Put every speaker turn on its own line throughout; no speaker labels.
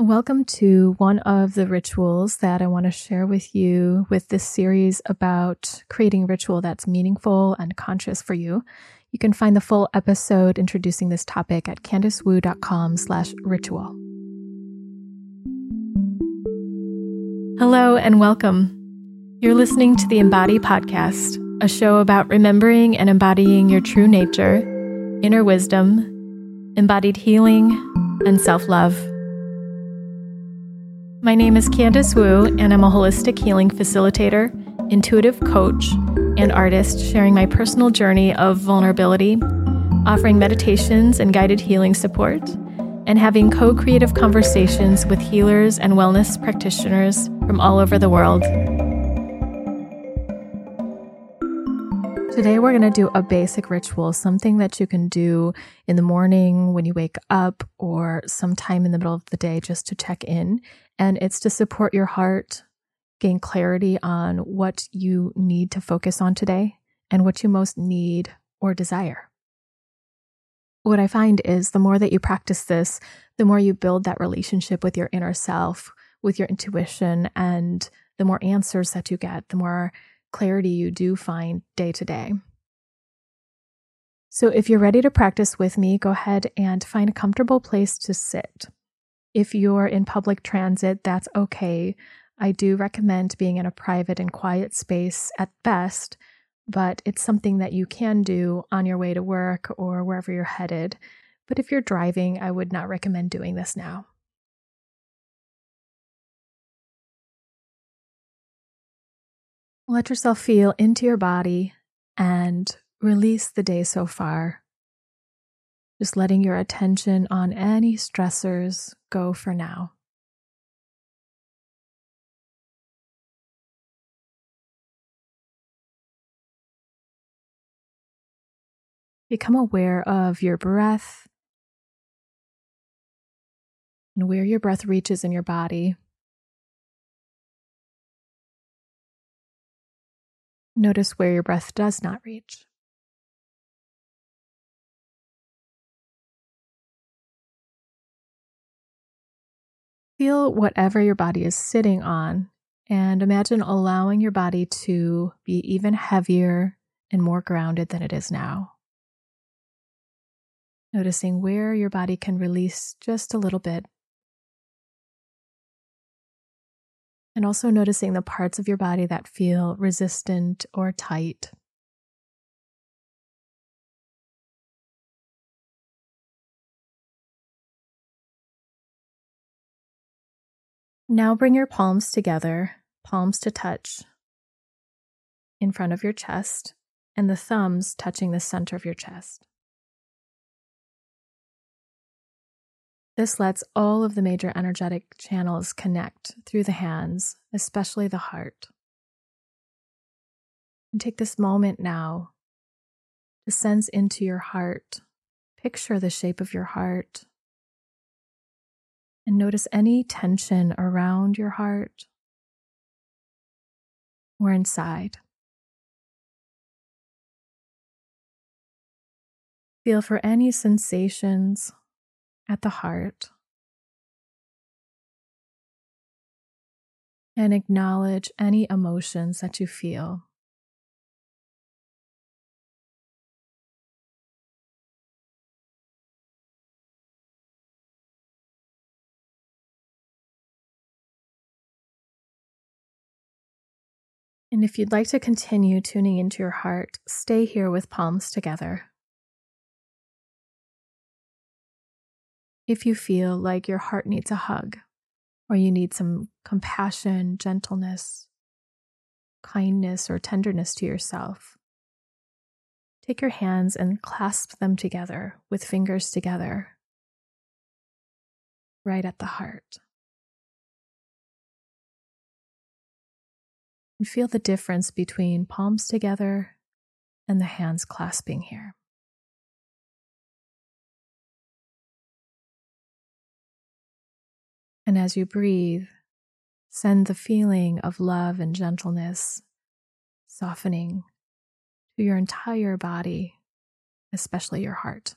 Welcome to one of the rituals that I want to share with you with this series about creating ritual that's meaningful and conscious for you. You can find the full episode introducing this topic at candicewu.com slash ritual. Hello and welcome. You're listening to the Embody Podcast, a show about remembering and embodying your true nature, inner wisdom, embodied healing, and self love. My name is Candice Wu, and I'm a holistic healing facilitator, intuitive coach, and artist sharing my personal journey of vulnerability, offering meditations and guided healing support, and having co creative conversations with healers and wellness practitioners from all over the world. Today, we're going to do a basic ritual, something that you can do in the morning when you wake up or sometime in the middle of the day just to check in. And it's to support your heart, gain clarity on what you need to focus on today and what you most need or desire. What I find is the more that you practice this, the more you build that relationship with your inner self, with your intuition, and the more answers that you get, the more clarity you do find day to day. So, if you're ready to practice with me, go ahead and find a comfortable place to sit. If you're in public transit, that's okay. I do recommend being in a private and quiet space at best, but it's something that you can do on your way to work or wherever you're headed. But if you're driving, I would not recommend doing this now. Let yourself feel into your body and release the day so far. Just letting your attention on any stressors go for now. Become aware of your breath and where your breath reaches in your body. Notice where your breath does not reach. Feel whatever your body is sitting on and imagine allowing your body to be even heavier and more grounded than it is now. Noticing where your body can release just a little bit and also noticing the parts of your body that feel resistant or tight. Now bring your palms together, palms to touch in front of your chest, and the thumbs touching the center of your chest. This lets all of the major energetic channels connect through the hands, especially the heart. And take this moment now to sense into your heart. Picture the shape of your heart. And notice any tension around your heart or inside. Feel for any sensations at the heart and acknowledge any emotions that you feel. And if you'd like to continue tuning into your heart, stay here with palms together. if you feel like your heart needs a hug or you need some compassion, gentleness, kindness, or tenderness to yourself, take your hands and clasp them together with fingers together, right at the heart. And feel the difference between palms together and the hands clasping here. And as you breathe, send the feeling of love and gentleness softening to your entire body, especially your heart.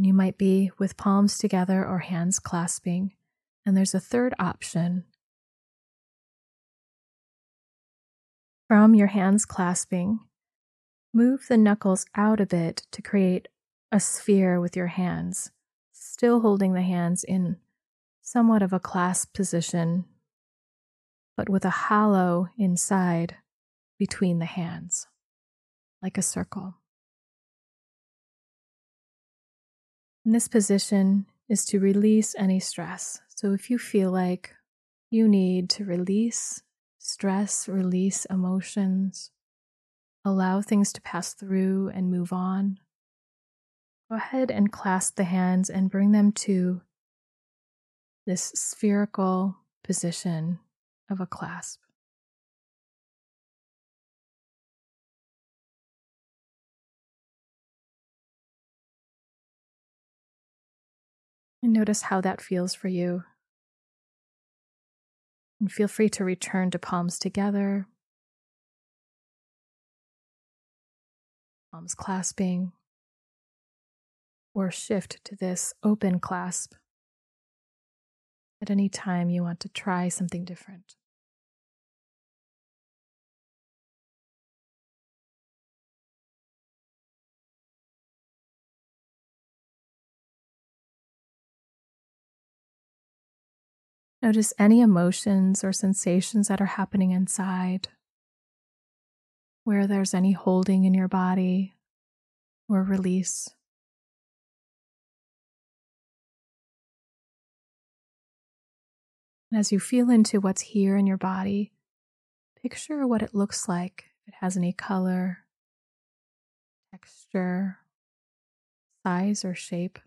And you might be with palms together or hands clasping. And there's a third option. From your hands clasping, move the knuckles out a bit to create a sphere with your hands, still holding the hands in somewhat of a clasp position, but with a hollow inside between the hands, like a circle. And this position is to release any stress. So if you feel like you need to release stress, release emotions, allow things to pass through and move on, go ahead and clasp the hands and bring them to this spherical position of a clasp. And notice how that feels for you. And feel free to return to palms together, palms clasping, or shift to this open clasp at any time you want to try something different. Notice any emotions or sensations that are happening inside, where there's any holding in your body or release. And as you feel into what's here in your body, picture what it looks like if it has any color, texture, size, or shape.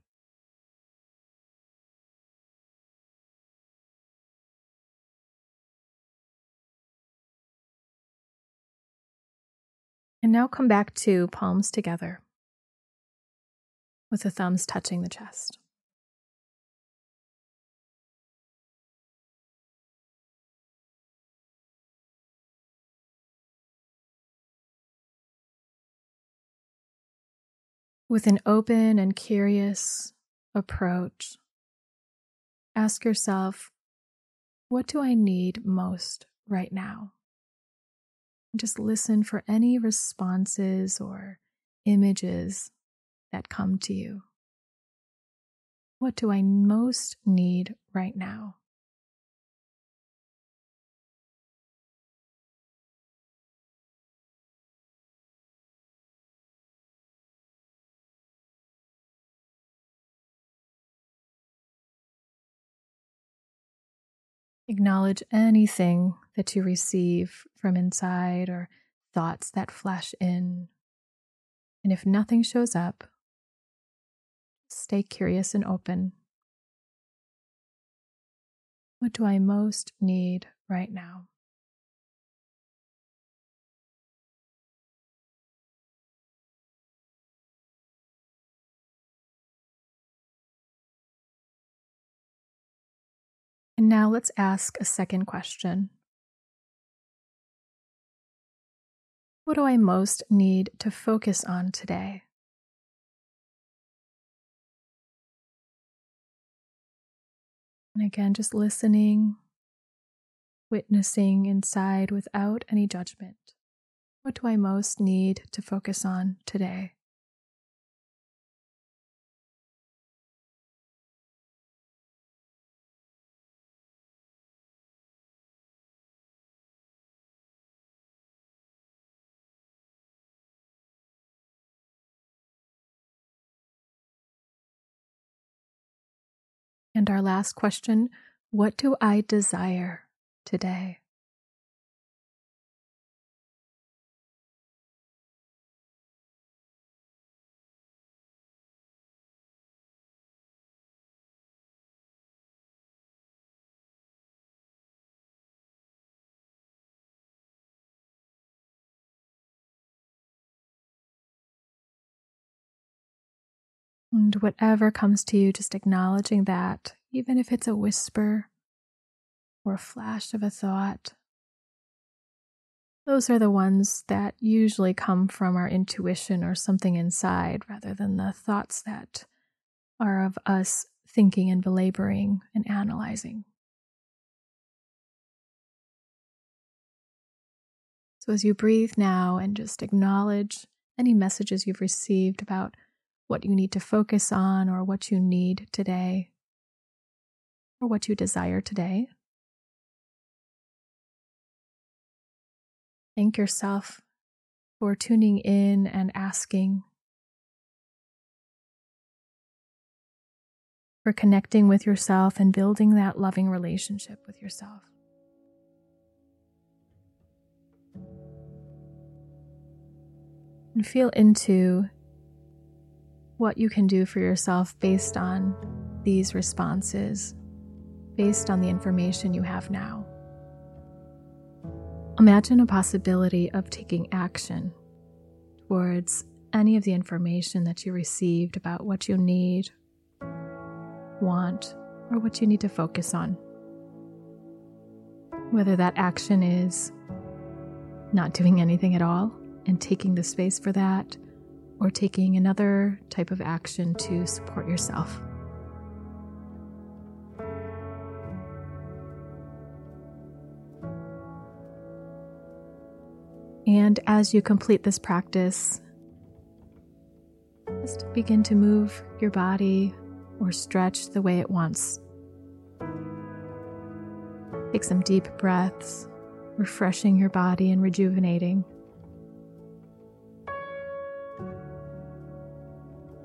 And now come back to palms together with the thumbs touching the chest. With an open and curious approach, ask yourself, what do I need most right now? Just listen for any responses or images that come to you. What do I most need right now? Acknowledge anything that you receive from inside or thoughts that flash in. And if nothing shows up, stay curious and open. What do I most need right now? And now let's ask a second question. What do I most need to focus on today? And again, just listening, witnessing inside without any judgment. What do I most need to focus on today? And our last question What do I desire today? And whatever comes to you, just acknowledging that, even if it's a whisper or a flash of a thought, those are the ones that usually come from our intuition or something inside rather than the thoughts that are of us thinking and belaboring and analyzing. So, as you breathe now and just acknowledge any messages you've received about what you need to focus on or what you need today or what you desire today, thank yourself for tuning in and asking, for connecting with yourself and building that loving relationship with yourself. and feel into what you can do for yourself based on these responses, based on the information you have now. Imagine a possibility of taking action towards any of the information that you received about what you need, want, or what you need to focus on. Whether that action is not doing anything at all and taking the space for that, or taking another type of action to support yourself. And as you complete this practice, just begin to move your body or stretch the way it wants. Take some deep breaths, refreshing your body and rejuvenating.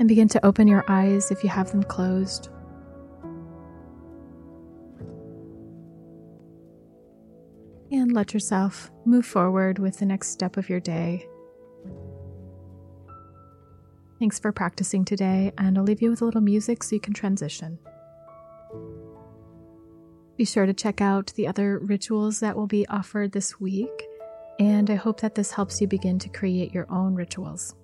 And begin to open your eyes if you have them closed. And let yourself move forward with the next step of your day. Thanks for practicing today, and I'll leave you with a little music so you can transition. Be sure to check out the other rituals that will be offered this week, and I hope that this helps you begin to create your own rituals.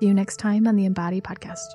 See you next time on the Embody Podcast.